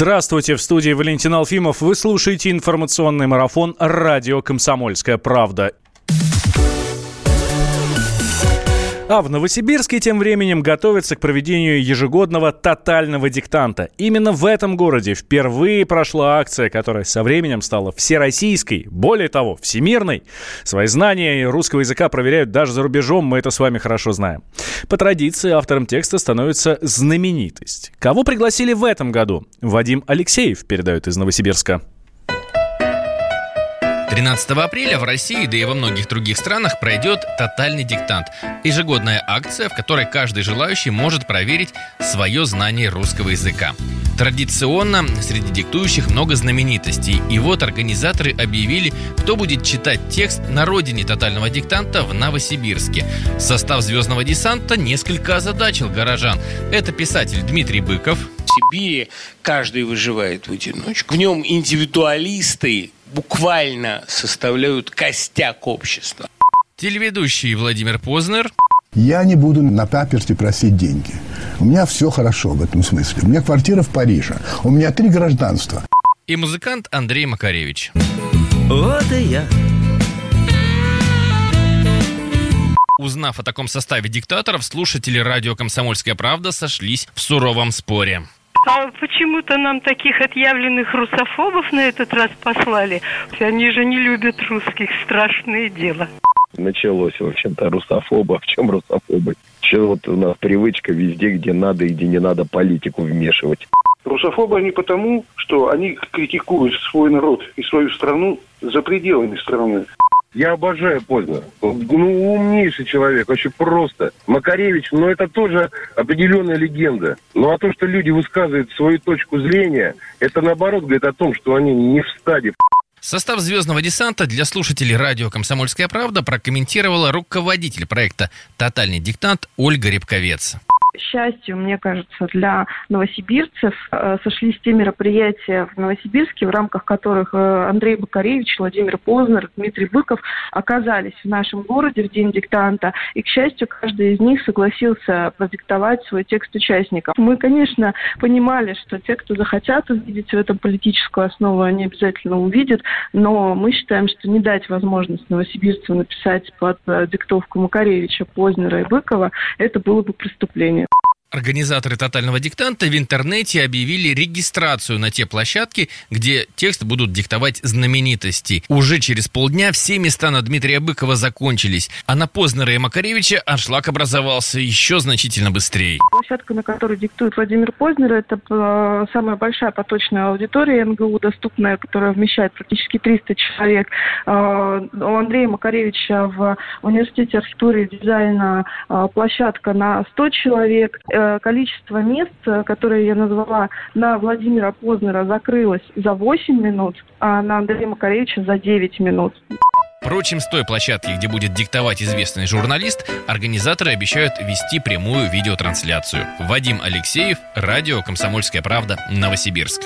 Здравствуйте, в студии Валентин Алфимов. Вы слушаете информационный марафон «Радио Комсомольская правда». А в Новосибирске тем временем готовятся к проведению ежегодного тотального диктанта. Именно в этом городе впервые прошла акция, которая со временем стала всероссийской, более того, всемирной. Свои знания русского языка проверяют даже за рубежом, мы это с вами хорошо знаем. По традиции автором текста становится знаменитость. Кого пригласили в этом году? Вадим Алексеев передает из Новосибирска. 13 апреля в России, да и во многих других странах пройдет «Тотальный диктант» – ежегодная акция, в которой каждый желающий может проверить свое знание русского языка. Традиционно среди диктующих много знаменитостей. И вот организаторы объявили, кто будет читать текст на родине тотального диктанта в Новосибирске. Состав «Звездного десанта» несколько озадачил горожан. Это писатель Дмитрий Быков. Сибири каждый выживает в одиночку. В нем индивидуалисты буквально составляют костяк общества. Телеведущий Владимир Познер. Я не буду на паперте просить деньги. У меня все хорошо в этом смысле. У меня квартира в Париже. У меня три гражданства. И музыкант Андрей Макаревич. Вот и я. Узнав о таком составе диктаторов, слушатели радио «Комсомольская правда» сошлись в суровом споре. А почему-то нам таких отъявленных русофобов на этот раз послали. Они же не любят русских. Страшное дело. Началось, в общем-то, русофоба. В чем русофобы? Че вот у нас привычка везде, где надо и где не надо политику вмешивать. Русофобы они потому, что они критикуют свой народ и свою страну за пределами страны. Я обожаю Познер. Ну, умнейший человек, очень просто. Макаревич, ну, это тоже определенная легенда. Ну, а то, что люди высказывают свою точку зрения, это, наоборот, говорит о том, что они не в стадии Состав «Звездного десанта» для слушателей радио «Комсомольская правда» прокомментировала руководитель проекта «Тотальный диктант» Ольга Рябковец счастью, мне кажется, для новосибирцев э, сошлись те мероприятия в Новосибирске, в рамках которых э, Андрей Бакаревич, Владимир Познер, Дмитрий Быков оказались в нашем городе в день диктанта. И, к счастью, каждый из них согласился продиктовать свой текст участников. Мы, конечно, понимали, что те, кто захотят увидеть в этом политическую основу, они обязательно увидят, но мы считаем, что не дать возможность новосибирцам написать под э, диктовку Макаревича, Познера и Быкова, это было бы преступление. Организаторы «Тотального диктанта» в интернете объявили регистрацию на те площадки, где текст будут диктовать знаменитости. Уже через полдня все места на Дмитрия Быкова закончились, а на Познера и Макаревича аншлаг образовался еще значительно быстрее. Площадка, на которой диктует Владимир Познер, это э, самая большая поточная аудитория НГУ, доступная, которая вмещает практически 300 человек. Э, у Андрея Макаревича в университете архитектуры и дизайна э, площадка на 100 человек – количество мест, э, которые я назвала на Владимира Познера, закрылось за 8 минут, а на Андрея Макаревича за 9 минут. Впрочем, с той площадки, где будет диктовать известный журналист, организаторы обещают вести прямую видеотрансляцию. Вадим Алексеев, радио «Комсомольская правда», Новосибирск.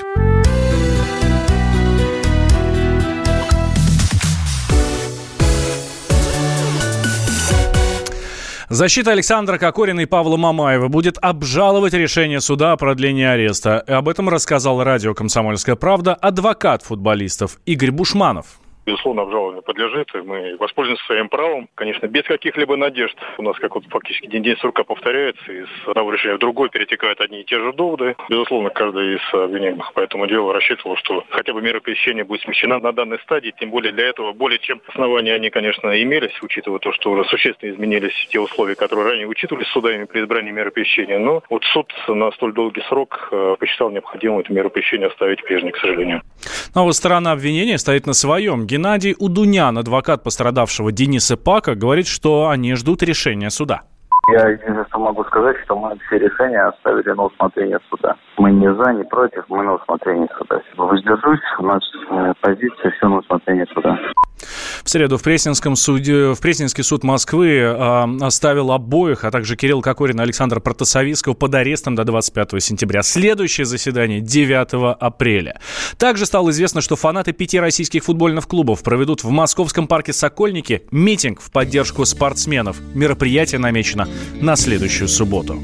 Защита Александра Кокорина и Павла Мамаева будет обжаловать решение суда о продлении ареста. Об этом рассказал радио «Комсомольская правда» адвокат футболистов Игорь Бушманов безусловно, обжалованию подлежит, и мы воспользуемся своим правом, конечно, без каких-либо надежд. У нас как вот фактически день-день сурка повторяется, из одного решения в другой перетекают одни и те же доводы. Безусловно, каждый из обвиняемых по этому делу рассчитывал, что хотя бы мера пресечения будет смещена на данной стадии, тем более для этого более чем основания они, конечно, имелись, учитывая то, что уже существенно изменились те условия, которые ранее учитывались судами при избрании меры пресечения. Но вот суд на столь долгий срок э, посчитал необходимым эту меру пресечения оставить прежней, к сожалению. Ну, вот сторона обвинения стоит на своем. Геннадий Удунян, адвокат пострадавшего Дениса Пака, говорит, что они ждут решения суда. Я единственное, что могу сказать, что мы все решения оставили на усмотрение суда. Мы не за, не против, мы на усмотрение суда. Воздержусь, у нас э, позиция все на усмотрение суда. В среду в Пресненском суде, в Пресненский суд Москвы э, оставил обоих, а также Кирилл Кокорин и Александр Протасовицкого под арестом до 25 сентября. Следующее заседание 9 апреля. Также стало известно, что фанаты пяти российских футбольных клубов проведут в московском парке «Сокольники» митинг в поддержку спортсменов. Мероприятие намечено на следующую субботу.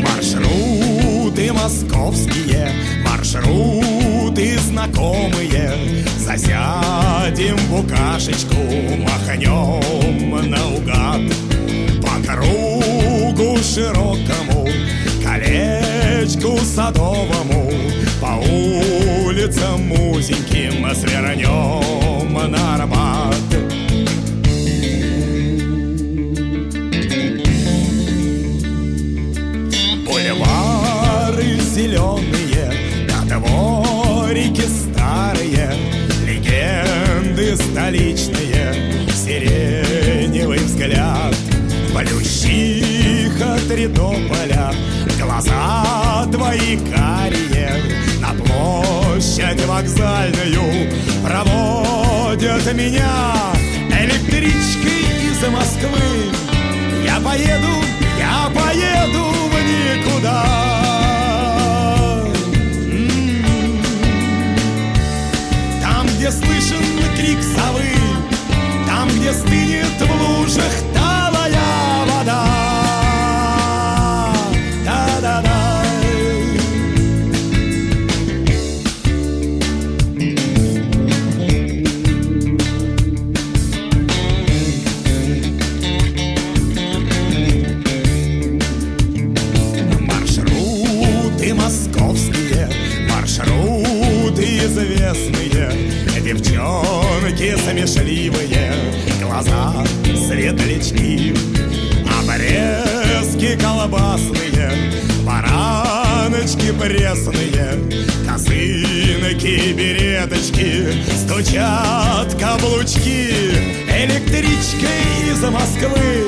Маршруты московские, маршруты знакомые. Засядем в букашечку, махнем широкому, колечку садовому По улицам узеньким свернем на Арбат. Бульвары зеленые, на дворики старые Легенды столичные, сиреневый взгляд Тридополя, глаза твои карие На площадь вокзальную проводят меня. Электричкой из Москвы. Я поеду, я поеду в никуда. М-м. Там, где слышен крик совы Там, где стынет в лужах Обрезки колбасные, бараночки пресные, Косынки, береточки, стучат каблучки, Электричкой из Москвы